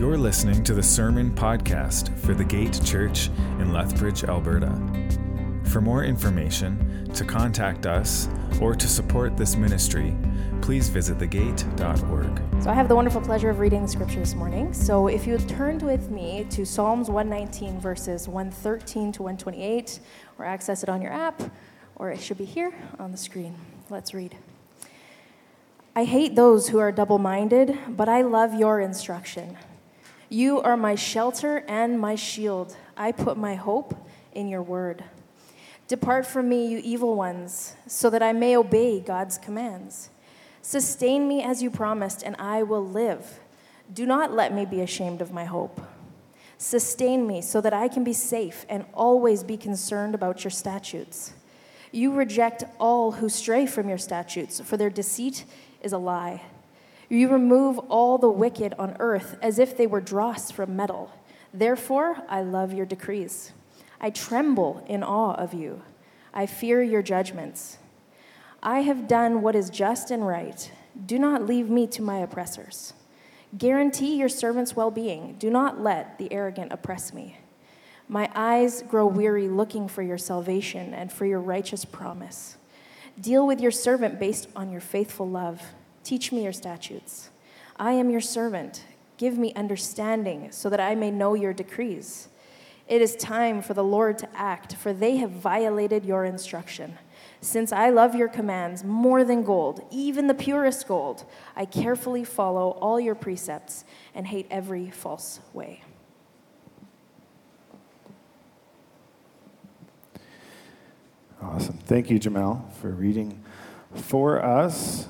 You're listening to the Sermon Podcast for the Gate Church in Lethbridge, Alberta. For more information, to contact us, or to support this ministry, please visit thegate.org. So I have the wonderful pleasure of reading the scripture this morning. So if you turned with me to Psalms 119, verses 113 to 128, or access it on your app, or it should be here on the screen. Let's read. I hate those who are double minded, but I love your instruction. You are my shelter and my shield. I put my hope in your word. Depart from me, you evil ones, so that I may obey God's commands. Sustain me as you promised, and I will live. Do not let me be ashamed of my hope. Sustain me so that I can be safe and always be concerned about your statutes. You reject all who stray from your statutes, for their deceit is a lie. You remove all the wicked on earth as if they were dross from metal. Therefore, I love your decrees. I tremble in awe of you. I fear your judgments. I have done what is just and right. Do not leave me to my oppressors. Guarantee your servant's well being. Do not let the arrogant oppress me. My eyes grow weary looking for your salvation and for your righteous promise. Deal with your servant based on your faithful love. Teach me your statutes. I am your servant. Give me understanding so that I may know your decrees. It is time for the Lord to act, for they have violated your instruction. Since I love your commands more than gold, even the purest gold, I carefully follow all your precepts and hate every false way. Awesome. Thank you, Jamal, for reading for us.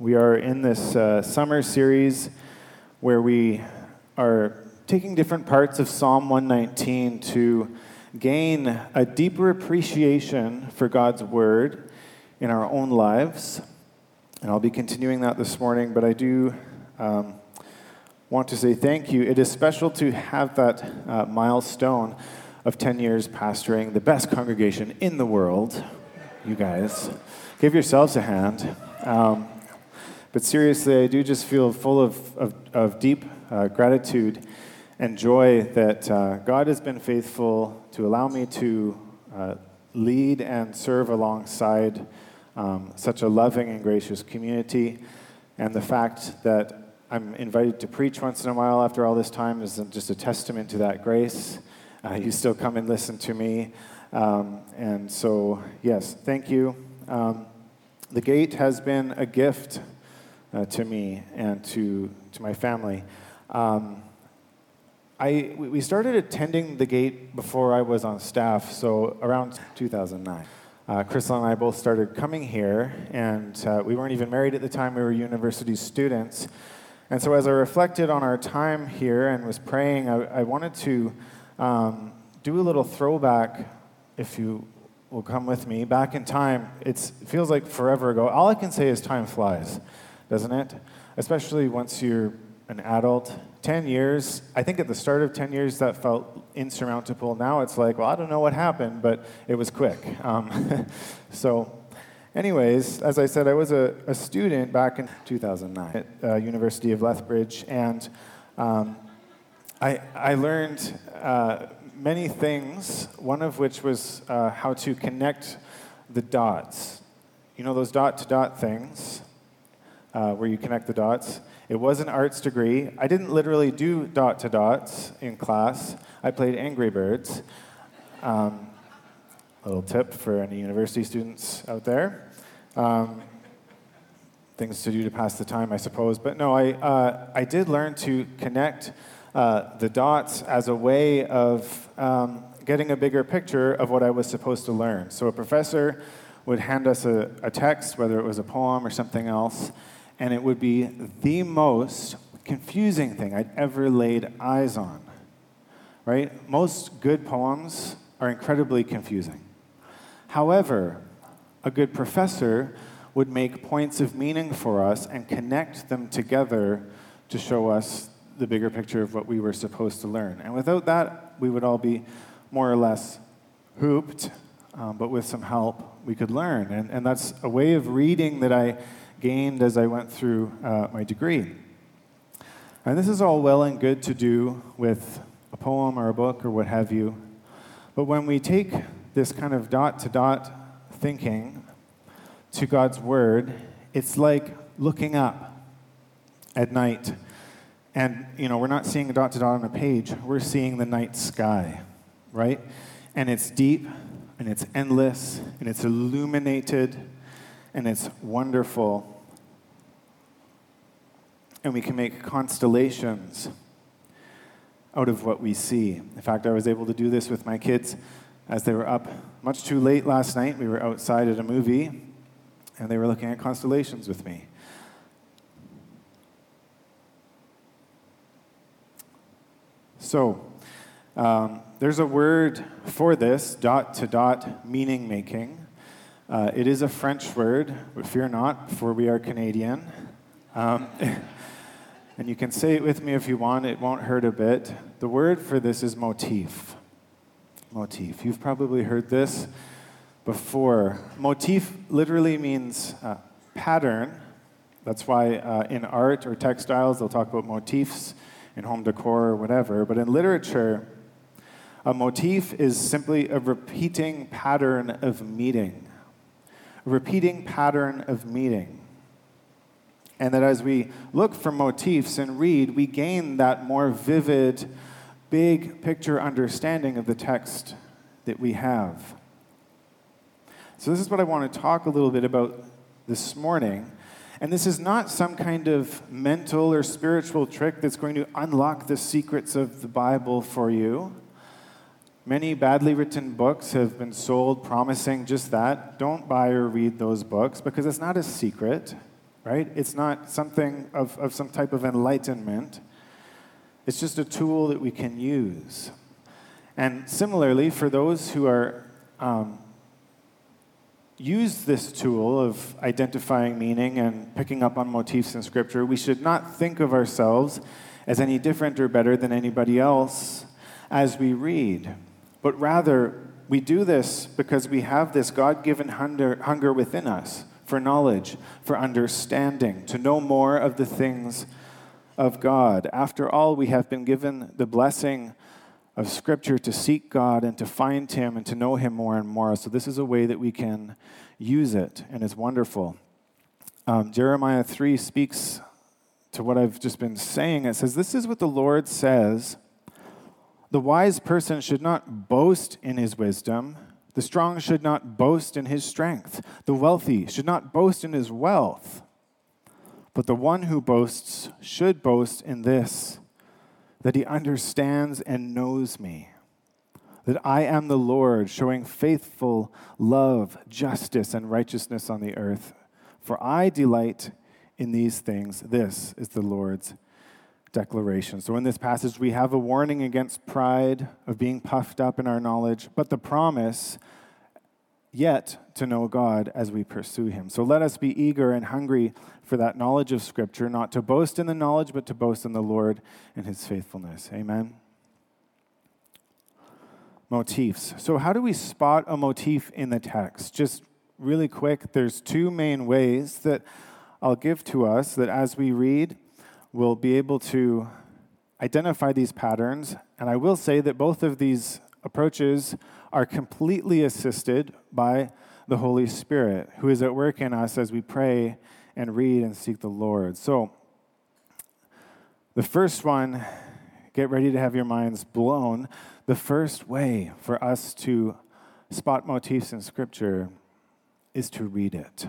We are in this uh, summer series where we are taking different parts of Psalm 119 to gain a deeper appreciation for God's word in our own lives. And I'll be continuing that this morning, but I do um, want to say thank you. It is special to have that uh, milestone of 10 years pastoring the best congregation in the world. You guys, give yourselves a hand. Um, but seriously, I do just feel full of, of, of deep uh, gratitude and joy that uh, God has been faithful to allow me to uh, lead and serve alongside um, such a loving and gracious community. And the fact that I'm invited to preach once in a while after all this time is just a testament to that grace. Uh, you still come and listen to me. Um, and so, yes, thank you. Um, the gate has been a gift uh, to me and to, to my family. Um, I, we started attending the gate before I was on staff, so around 2009. Uh, Crystal and I both started coming here, and uh, we weren't even married at the time. We were university students. And so, as I reflected on our time here and was praying, I, I wanted to um, do a little throwback, if you will come with me, back in time. It's, it feels like forever ago. All I can say is time flies doesn't it? Especially once you're an adult. 10 years, I think at the start of 10 years that felt insurmountable. Now it's like, well, I don't know what happened, but it was quick. Um, so, anyways, as I said, I was a, a student back in 2009 at uh, University of Lethbridge, and um, I, I learned uh, many things, one of which was uh, how to connect the dots. You know those dot to dot things? Uh, where you connect the dots. It was an arts degree. I didn't literally do dot to dots in class. I played Angry Birds. Um, little tip for any university students out there. Um, things to do to pass the time, I suppose. But no, I, uh, I did learn to connect uh, the dots as a way of um, getting a bigger picture of what I was supposed to learn. So a professor would hand us a, a text, whether it was a poem or something else, and it would be the most confusing thing I'd ever laid eyes on. Right? Most good poems are incredibly confusing. However, a good professor would make points of meaning for us and connect them together to show us the bigger picture of what we were supposed to learn. And without that, we would all be more or less hooped, um, but with some help, we could learn. And, and that's a way of reading that I gained as I went through uh, my degree. And this is all well and good to do with a poem or a book or what have you. But when we take this kind of dot to dot thinking to God's Word, it's like looking up at night. And, you know, we're not seeing a dot to dot on a page, we're seeing the night sky, right? And it's deep, and it's endless, and it's illuminated, and it's wonderful. And we can make constellations out of what we see. In fact, I was able to do this with my kids as they were up much too late last night. We were outside at a movie, and they were looking at constellations with me. So, um, there's a word for this, dot to dot meaning making. Uh, it is a French word, but fear not, for we are Canadian. Um, and you can say it with me if you want, it won't hurt a bit. The word for this is motif. Motif. You've probably heard this before. Motif literally means uh, pattern. That's why uh, in art or textiles they'll talk about motifs, in home decor or whatever. But in literature, a motif is simply a repeating pattern of meaning. Repeating pattern of meaning. And that as we look for motifs and read, we gain that more vivid, big picture understanding of the text that we have. So, this is what I want to talk a little bit about this morning. And this is not some kind of mental or spiritual trick that's going to unlock the secrets of the Bible for you. Many badly written books have been sold promising just that. Don't buy or read those books because it's not a secret, right? It's not something of, of some type of enlightenment. It's just a tool that we can use. And similarly, for those who are um, use this tool of identifying meaning and picking up on motifs in Scripture, we should not think of ourselves as any different or better than anybody else as we read, but rather we do this because we have this God given hunger, within us for knowledge, for understanding, to know more of the things of God. After all, we have been given the blessing of Scripture to seek God and to find Him and to know Him more and more. So, this is a way that we can use it, and it's wonderful. Um, Jeremiah 3 speaks to what I've just been saying. It says, This is what the Lord says The wise person should not boast in his wisdom, the strong should not boast in his strength, the wealthy should not boast in his wealth. But the one who boasts should boast in this that he understands and knows me, that I am the Lord, showing faithful love, justice, and righteousness on the earth. For I delight in these things. This is the Lord's declaration. So, in this passage, we have a warning against pride, of being puffed up in our knowledge, but the promise yet to know God as we pursue Him. So, let us be eager and hungry for that knowledge of Scripture, not to boast in the knowledge, but to boast in the Lord and his faithfulness. Amen. Motifs. So, how do we spot a motif in the text? Just really quick, there's two main ways that I'll give to us that as we read, we'll be able to identify these patterns. And I will say that both of these approaches are completely assisted by the Holy Spirit, who is at work in us as we pray and read and seek the Lord. So, the first one, get ready to have your minds blown. The first way for us to spot motifs in Scripture is to read it.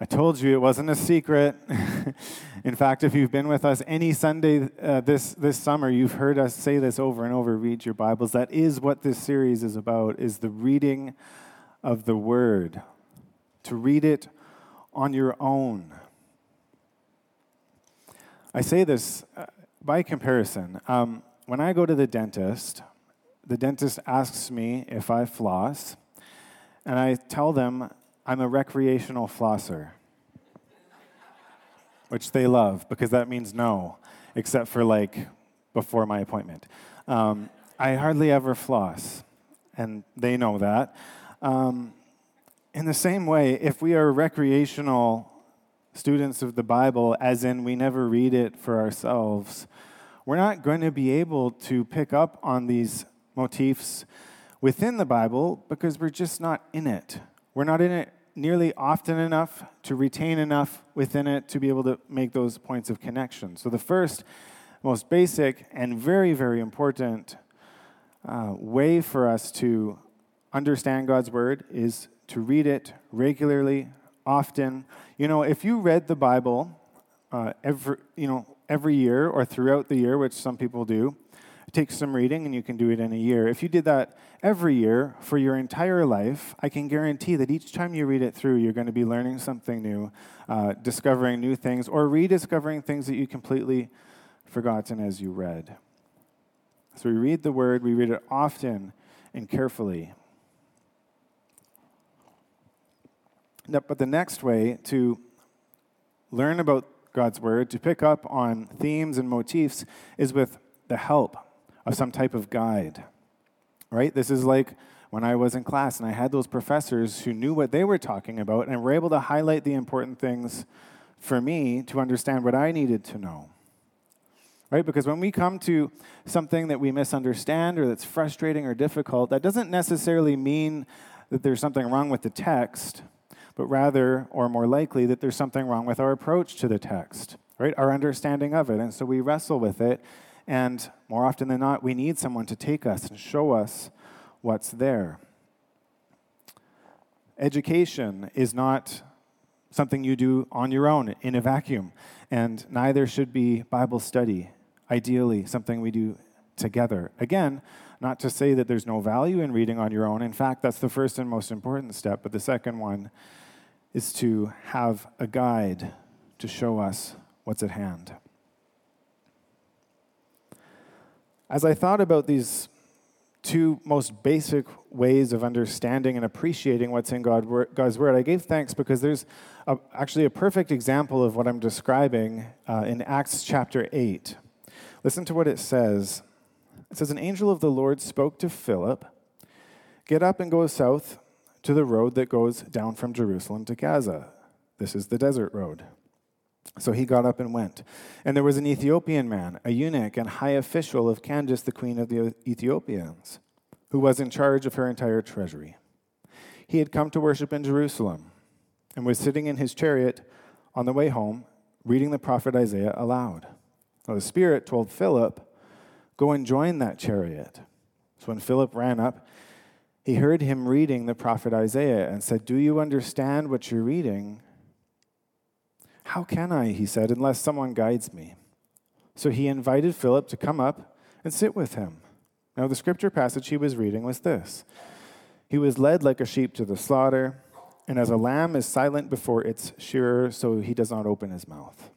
I told you it wasn't a secret. in fact, if you've been with us any Sunday uh, this, this summer, you've heard us say this over and over read your Bibles. That is what this series is about, is the reading of the Word. To read it on your own. I say this uh, by comparison. Um, when I go to the dentist, the dentist asks me if I floss, and I tell them I'm a recreational flosser, which they love because that means no, except for like before my appointment. Um, I hardly ever floss, and they know that. Um, in the same way, if we are recreational students of the Bible, as in we never read it for ourselves, we're not going to be able to pick up on these motifs within the Bible because we're just not in it. We're not in it nearly often enough to retain enough within it to be able to make those points of connection. So, the first, most basic, and very, very important uh, way for us to understand God's Word is to read it regularly, often. You know, if you read the Bible uh, every, you know, every year or throughout the year, which some people do, takes some reading and you can do it in a year. If you did that every year for your entire life, I can guarantee that each time you read it through, you're going to be learning something new, uh, discovering new things, or rediscovering things that you completely forgotten as you read. So we read the word, we read it often and carefully. But the next way to learn about God's word, to pick up on themes and motifs, is with the help of some type of guide. Right? This is like when I was in class and I had those professors who knew what they were talking about and were able to highlight the important things for me to understand what I needed to know. Right? Because when we come to something that we misunderstand or that's frustrating or difficult, that doesn't necessarily mean that there's something wrong with the text, but rather, or more likely, that there's something wrong with our approach to the text, right? Our understanding of it. And so we wrestle with it and more often than not, we need someone to take us and show us what's there. Education is not something you do on your own in a vacuum, and neither should be Bible study, ideally, something we do together. Again, not to say that there's no value in reading on your own. In fact, that's the first and most important step. But the second one is to have a guide to show us what's at hand. As I thought about these two most basic ways of understanding and appreciating what's in God, God's Word, I gave thanks because there's a, actually a perfect example of what I'm describing uh, in Acts chapter 8. Listen to what it says. It says, An angel of the Lord spoke to Philip Get up and go south to the road that goes down from Jerusalem to Gaza. This is the desert road. So he got up and went. And there was an Ethiopian man, a eunuch and high official of Candace, the queen of the Ethiopians, who was in charge of her entire treasury. He had come to worship in Jerusalem and was sitting in his chariot on the way home, reading the prophet Isaiah aloud. Now the Spirit told Philip, Go and join that chariot. So when Philip ran up, he heard him reading the prophet Isaiah and said, Do you understand what you're reading? How can I, he said, unless someone guides me? So he invited Philip to come up and sit with him. Now, the scripture passage he was reading was this He was led like a sheep to the slaughter, and as a lamb is silent before its shearer, so he does not open his mouth.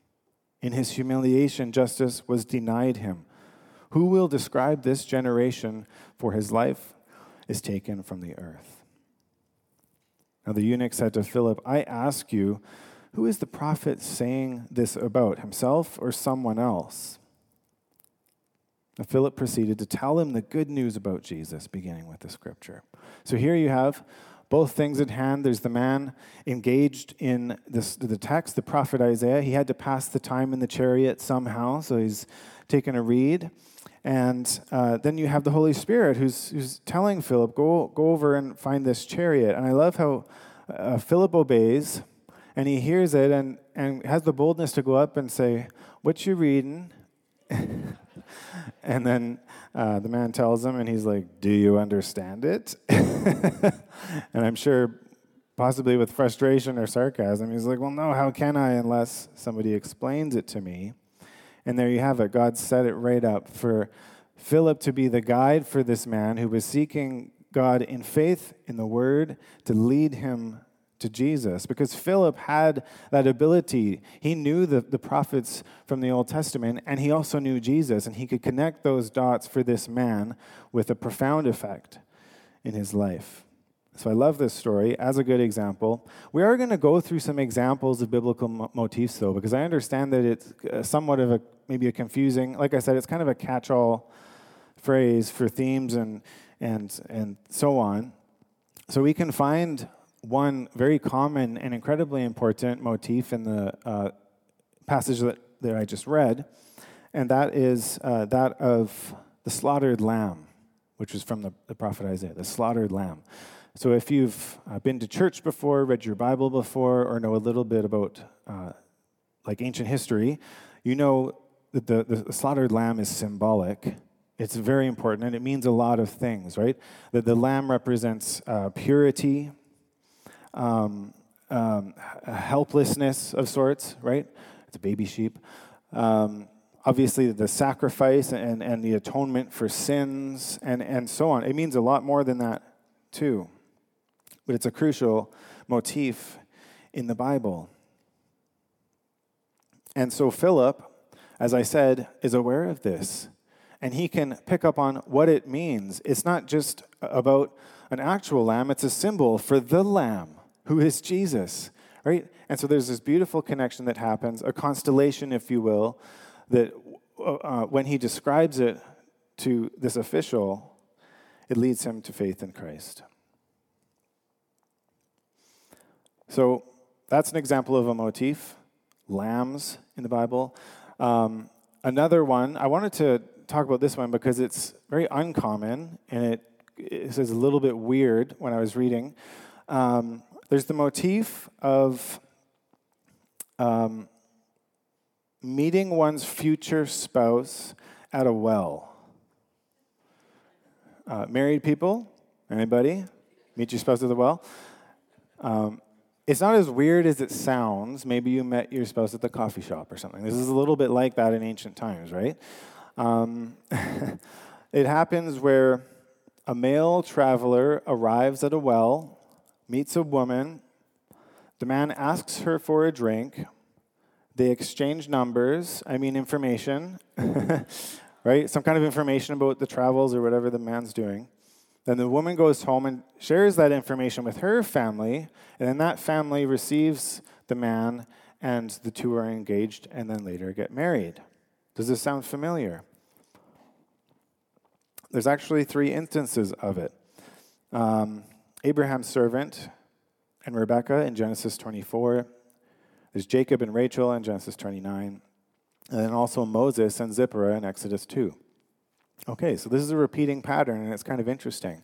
In his humiliation, justice was denied him. Who will describe this generation? For his life is taken from the earth. Now the eunuch said to Philip, I ask you, who is the prophet saying this about, himself or someone else? Philip proceeded to tell him the good news about Jesus, beginning with the scripture. So here you have both things at hand. There's the man engaged in this, the text, the prophet Isaiah. He had to pass the time in the chariot somehow, so he's taken a read. And uh, then you have the Holy Spirit who's, who's telling Philip, go, go over and find this chariot. And I love how uh, Philip obeys and he hears it and, and has the boldness to go up and say, What you reading? and then uh, the man tells him, and he's like, Do you understand it? and I'm sure, possibly with frustration or sarcasm, he's like, Well, no, how can I unless somebody explains it to me? And there you have it. God set it right up for Philip to be the guide for this man who was seeking God in faith, in the Word, to lead him to Jesus because Philip had that ability. He knew the, the prophets from the Old Testament and he also knew Jesus, and he could connect those dots for this man with a profound effect in his life. So I love this story as a good example. We are going to go through some examples of biblical mo- motifs, though, because I understand that it's uh, somewhat of a maybe a confusing. Like I said, it's kind of a catch-all phrase for themes and and and so on. So we can find one very common and incredibly important motif in the uh, passage that, that I just read, and that is uh, that of the slaughtered lamb, which was from the, the prophet Isaiah, the slaughtered lamb. So if you've uh, been to church before, read your Bible before, or know a little bit about uh, like ancient history, you know that the, the slaughtered lamb is symbolic. It's very important, and it means a lot of things, right? That the lamb represents uh, purity, um, um, helplessness of sorts, right? It's a baby sheep. Um, obviously, the sacrifice and, and the atonement for sins, and, and so on. It means a lot more than that, too. But it's a crucial motif in the Bible. And so Philip, as I said, is aware of this. And he can pick up on what it means. It's not just about an actual lamb, it's a symbol for the lamb who is Jesus, right? And so there's this beautiful connection that happens, a constellation, if you will, that uh, uh when he describes it to this official, it leads him to faith in Christ. So that's an example of a motif lambs in the Bible. Um, another one, I wanted to talk about this one because it's very uncommon and it, it is a little bit weird when I was reading. Um, there's the motif of um, meeting one's future spouse at a well. Uh, married people, anybody? Meet your spouse at the well? Um, it's not as weird as it sounds. Maybe you met your spouse at the coffee shop or something. This is a little bit like that in ancient times, right? Um, it happens where a male traveler arrives at a well, meets a woman, the man asks her for a drink, they exchange numbers, I mean, information, right? Some kind of information about the travels or whatever the man's doing. Then the woman goes home and shares that information with her family, and then that family receives the man, and the two are engaged and then later get married. Does this sound familiar? There's actually three instances of it um, Abraham's servant and Rebekah in Genesis 24, there's Jacob and Rachel in Genesis 29, and then also Moses and Zipporah in Exodus 2. Okay, so this is a repeating pattern, and it's kind of interesting.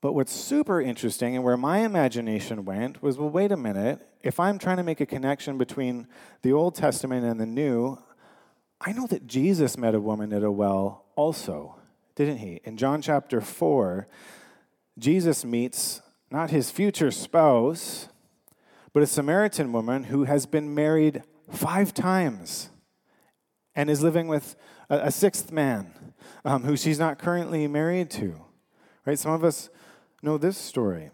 But what's super interesting and where my imagination went was well, wait a minute. If I'm trying to make a connection between the Old Testament and the New, I know that Jesus met a woman at a well also, didn't he? In John chapter 4, Jesus meets not his future spouse, but a Samaritan woman who has been married five times and is living with a, a sixth man um, who she's not currently married to. Right? Some of us know this story.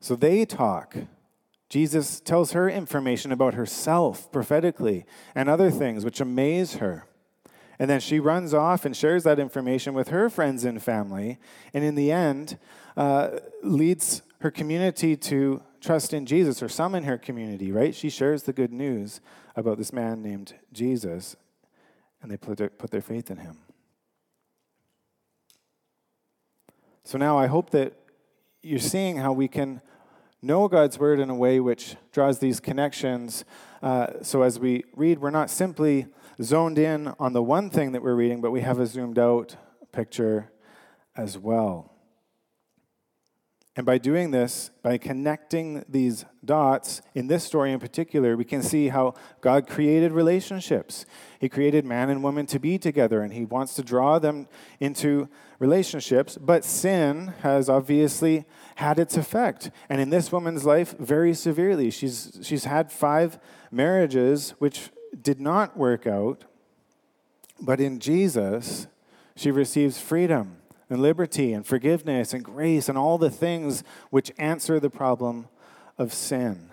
So they talk. Jesus tells her information about herself prophetically and other things which amaze her. And then she runs off and shares that information with her friends and family. And in the end, uh, leads her community to trust in Jesus, or some in her community, right? She shares the good news about this man named Jesus, and they put their, put their faith in him. So now I hope that you're seeing how we can know God's word in a way which draws these connections. Uh, so as we read, we're not simply zoned in on the one thing that we're reading, but we have a zoomed out picture as well. And by doing this, by connecting these dots, in this story in particular, we can see how God created relationships. He created man and woman to be together, and He wants to draw them into relationships. But sin has obviously had its effect. And in this woman's life, very severely. She's, she's had five marriages which did not work out. But in Jesus, she receives freedom and liberty and forgiveness and grace and all the things which answer the problem of sin.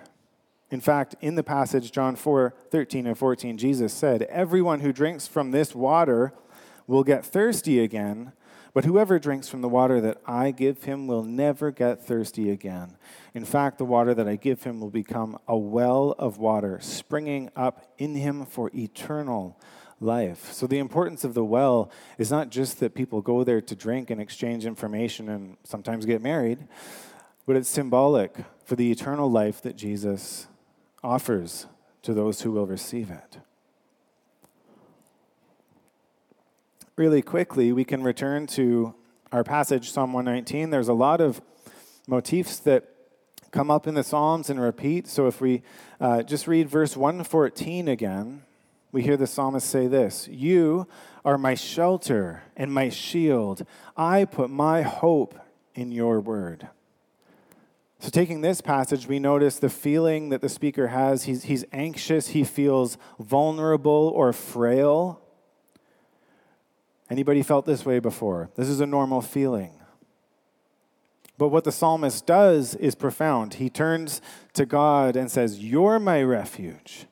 In fact, in the passage, John 4 13 and 14, Jesus said, Everyone who drinks from this water will get thirsty again, but whoever drinks from the water that I give him will never get thirsty again. In fact, the water that I give him will become a well of water springing up in him for eternal life. So, the importance of the well is not just that people go there to drink and exchange information and sometimes get married, but it's symbolic for the eternal life that Jesus offers to those who will receive it. Really quickly, we can return to our passage, Psalm 119. There's a lot of motifs that come up in the Psalms and repeat. So if we uh, just read verse 114 again, we hear the psalmist say this You are my shelter and my shield. I put my hope in your word. So, taking this passage, we notice the feeling that the speaker has. He's, he's anxious, he feels vulnerable or frail. Anybody felt this way before? This is a normal feeling. But what the psalmist does is profound. He turns to God and says, You're my refuge.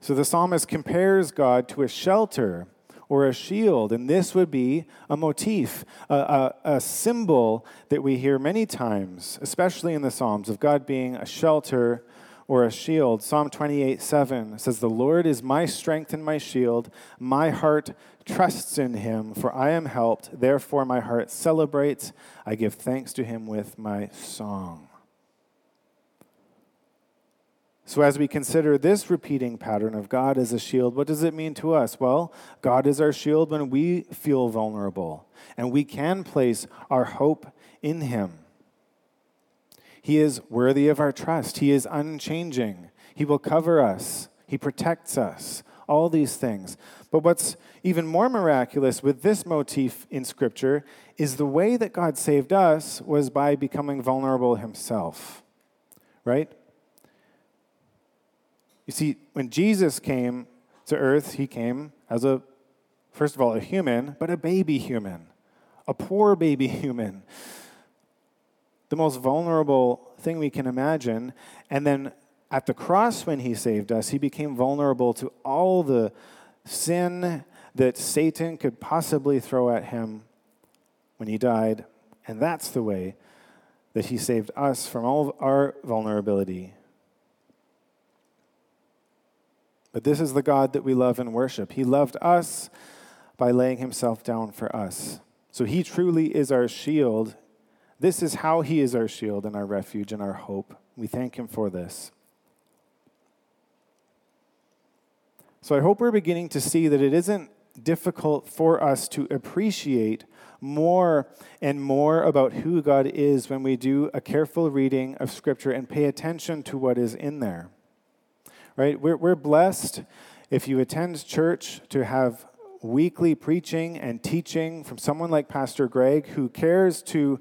So the psalmist compares God to a shelter or a shield, and this would be a motif, a, a, a, symbol that we hear many times, especially in the Psalms, of God being a shelter or a shield. Psalm 28 7 says, The Lord is my strength and my shield. My heart trusts in him, for I am helped. Therefore, my heart celebrates. I give thanks to him with my song. So, as we consider this repeating pattern of God as a shield, what does it mean to us? Well, God is our shield when we feel vulnerable, and we can place our hope in Him. He is worthy of our trust, He is unchanging, He will cover us, He protects us, all these things. But what's even more miraculous with this motif in Scripture is the way that God saved us was by becoming vulnerable Himself, right? You see, when Jesus came to earth, he came as a, first of all, a human, but a baby human, a poor baby human. The most vulnerable thing we can imagine. And then at the cross, when he saved us, he became vulnerable to all the sin that Satan could possibly throw at him when he died. And that's the way that he saved us from all of our vulnerability But this is the God that we love and worship. He loved us by laying himself down for us. So he truly is our shield. This is how he is our shield and our refuge and our hope. We thank him for this. So I hope we're beginning to see that it isn't difficult for us to appreciate more and more about who God is when we do a careful reading of Scripture and pay attention to what is in there right? We're, we're blessed if you attend church to have weekly preaching and teaching from someone like Pastor Greg who cares to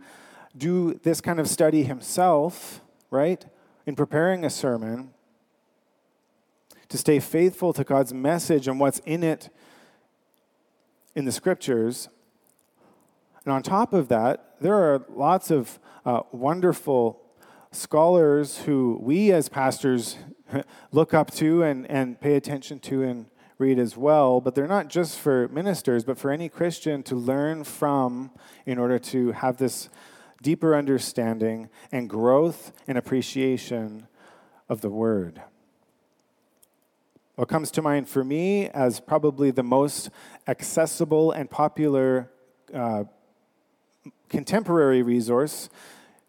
do this kind of study himself, right? In preparing a sermon, to stay faithful to God's message and what's in it in the scriptures. And on top of that, there are lots of uh, wonderful scholars who we as pastors look up to and, and pay attention to and read as well, but they're not just for ministers, but for any Christian to learn from in order to have this deeper understanding and growth and appreciation of the Word. What comes to mind for me as probably the most accessible and popular uh, contemporary resource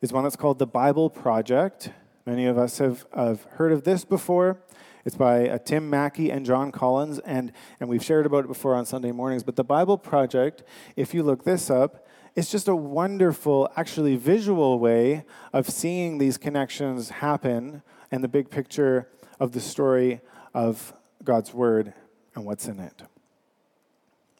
is one that's called the Bible Project. Many of us have, have heard of this before. It's by uh, Tim Mackie and Jon Collins, and, and we've shared about it before on Sunday mornings. But the Bible Project, if you look this up, it's just a wonderful, actually visual way of seeing these connections happen and the big picture of the story of God's Word and what's in it.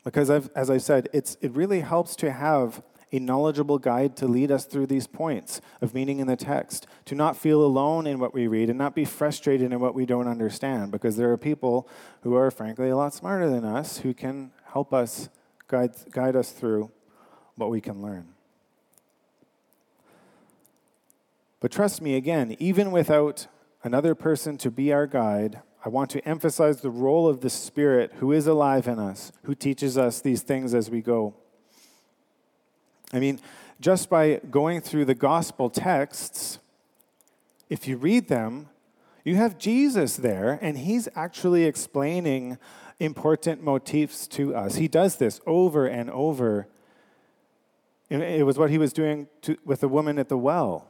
Because, I've, as I said, it's, it really helps to have a knowledgeable guide to lead us through these points of meaning in the text, to not feel alone in what we read and not be frustrated in what we don't understand, because there are people who are, frankly, a lot smarter than us who can help us guide, guide us through what we can learn. But trust me, again, even without another person to be our guide, I want to emphasize the role of the Spirit who is alive in us, who teaches us these things as we go. I mean, just by going through the gospel texts, if you read them, You have Jesus there, and he's actually explaining important motifs to us. He does this over and over. It was what he was doing to, with the woman at the well.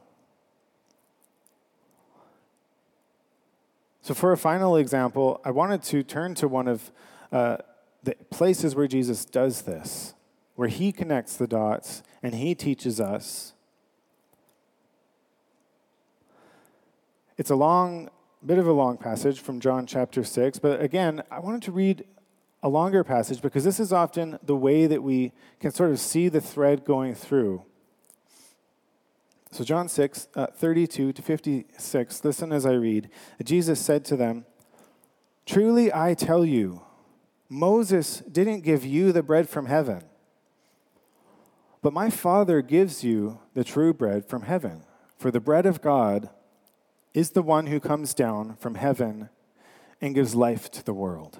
So, for a final example, I wanted to turn to one of uh, the places where Jesus does this, where he connects the dots and he teaches us. It's a long, bit of a long passage from John chapter 6, but again, I wanted to read a longer passage because this is often the way that we can sort of see the thread going through. So, John 6, uh, 32 to 56, listen as I read. Jesus said to them, Truly I tell you, Moses didn't give you the bread from heaven, but my Father gives you the true bread from heaven. For the bread of God is the one who comes down from heaven and gives life to the world.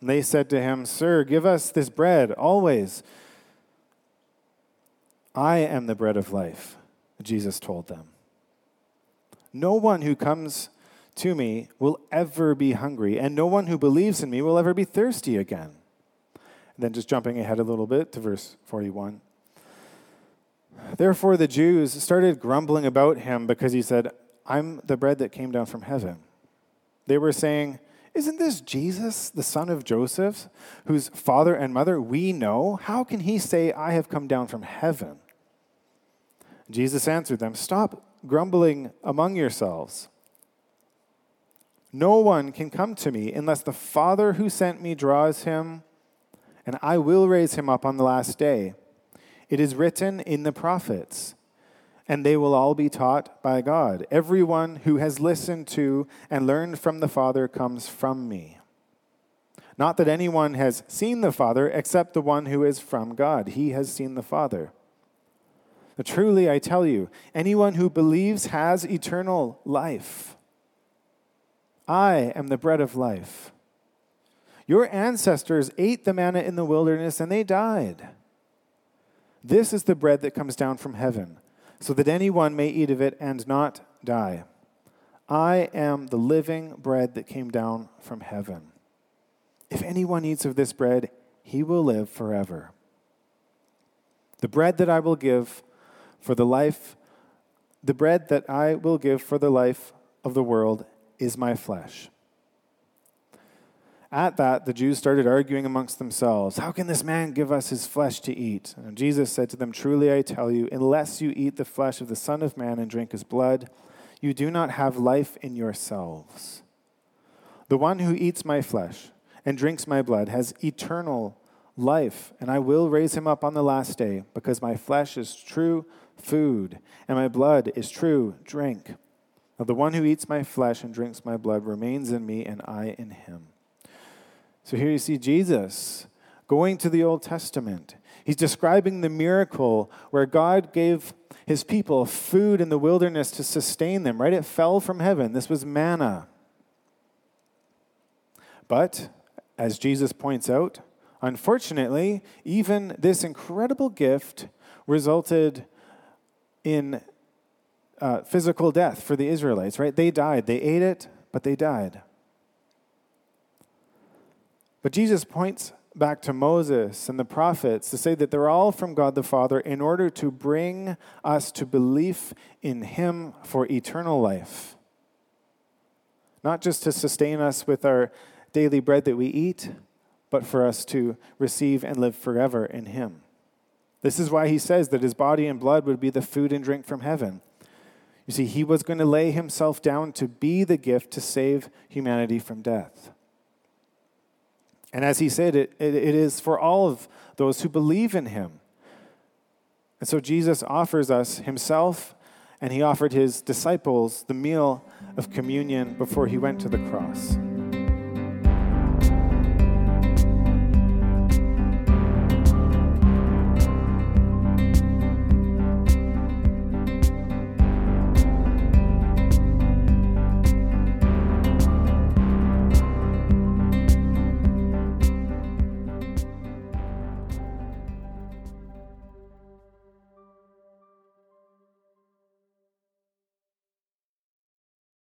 And they said to him, Sir, give us this bread always. I am the bread of life, Jesus told them. No one who comes to me will ever be hungry, and no one who believes in me will ever be thirsty again. And then just jumping ahead a little bit to verse 41. Therefore, the Jews started grumbling about him because he said, I'm the bread that came down from heaven. They were saying, Isn't this Jesus, the son of Joseph, whose father and mother we know? How can he say, I have come down from heaven? Jesus answered them, Stop grumbling among yourselves. No one can come to me unless the Father who sent me draws him, and I will raise him up on the last day. It is written in the prophets, and they will all be taught by God. Everyone who has listened to and learned from the Father comes from me. Not that anyone has seen the Father except the one who is from God. He has seen the Father. But truly, I tell you, anyone who believes has eternal life. I am the bread of life. Your ancestors ate the manna in the wilderness and they died. This is the bread that comes down from heaven, so that anyone may eat of it and not die. I am the living bread that came down from heaven. If anyone eats of this bread, he will live forever. The bread that I will give for the life, the bread that I will give for the life of the world is my flesh. At that, the Jews started arguing amongst themselves How can this man give us his flesh to eat? And Jesus said to them, Truly I tell you, unless you eat the flesh of the Son of Man and drink his blood, you do not have life in yourselves. The one who eats my flesh and drinks my blood has eternal life, and I will raise him up on the last day, because my flesh is true food, and my blood is true drink. Now, the one who eats my flesh and drinks my blood remains in me, and I in him. So here you see Jesus going to the Old Testament. He's describing the miracle where God gave his people food in the wilderness to sustain them, right? It fell from heaven. This was manna. But, as Jesus points out, unfortunately, even this incredible gift resulted in uh, physical death for the Israelites, right? They died. They ate it, but they died. But Jesus points back to Moses and the prophets to say that they're all from God the Father in order to bring us to belief in Him for eternal life. Not just to sustain us with our daily bread that we eat, but for us to receive and live forever in Him. This is why He says that His body and blood would be the food and drink from heaven. You see, he was going to lay himself down to be the gift to save humanity from death. And as he said, it, it, it is for all of those who believe in him. And so Jesus offers us himself, and he offered his disciples the meal of communion before he went to the cross.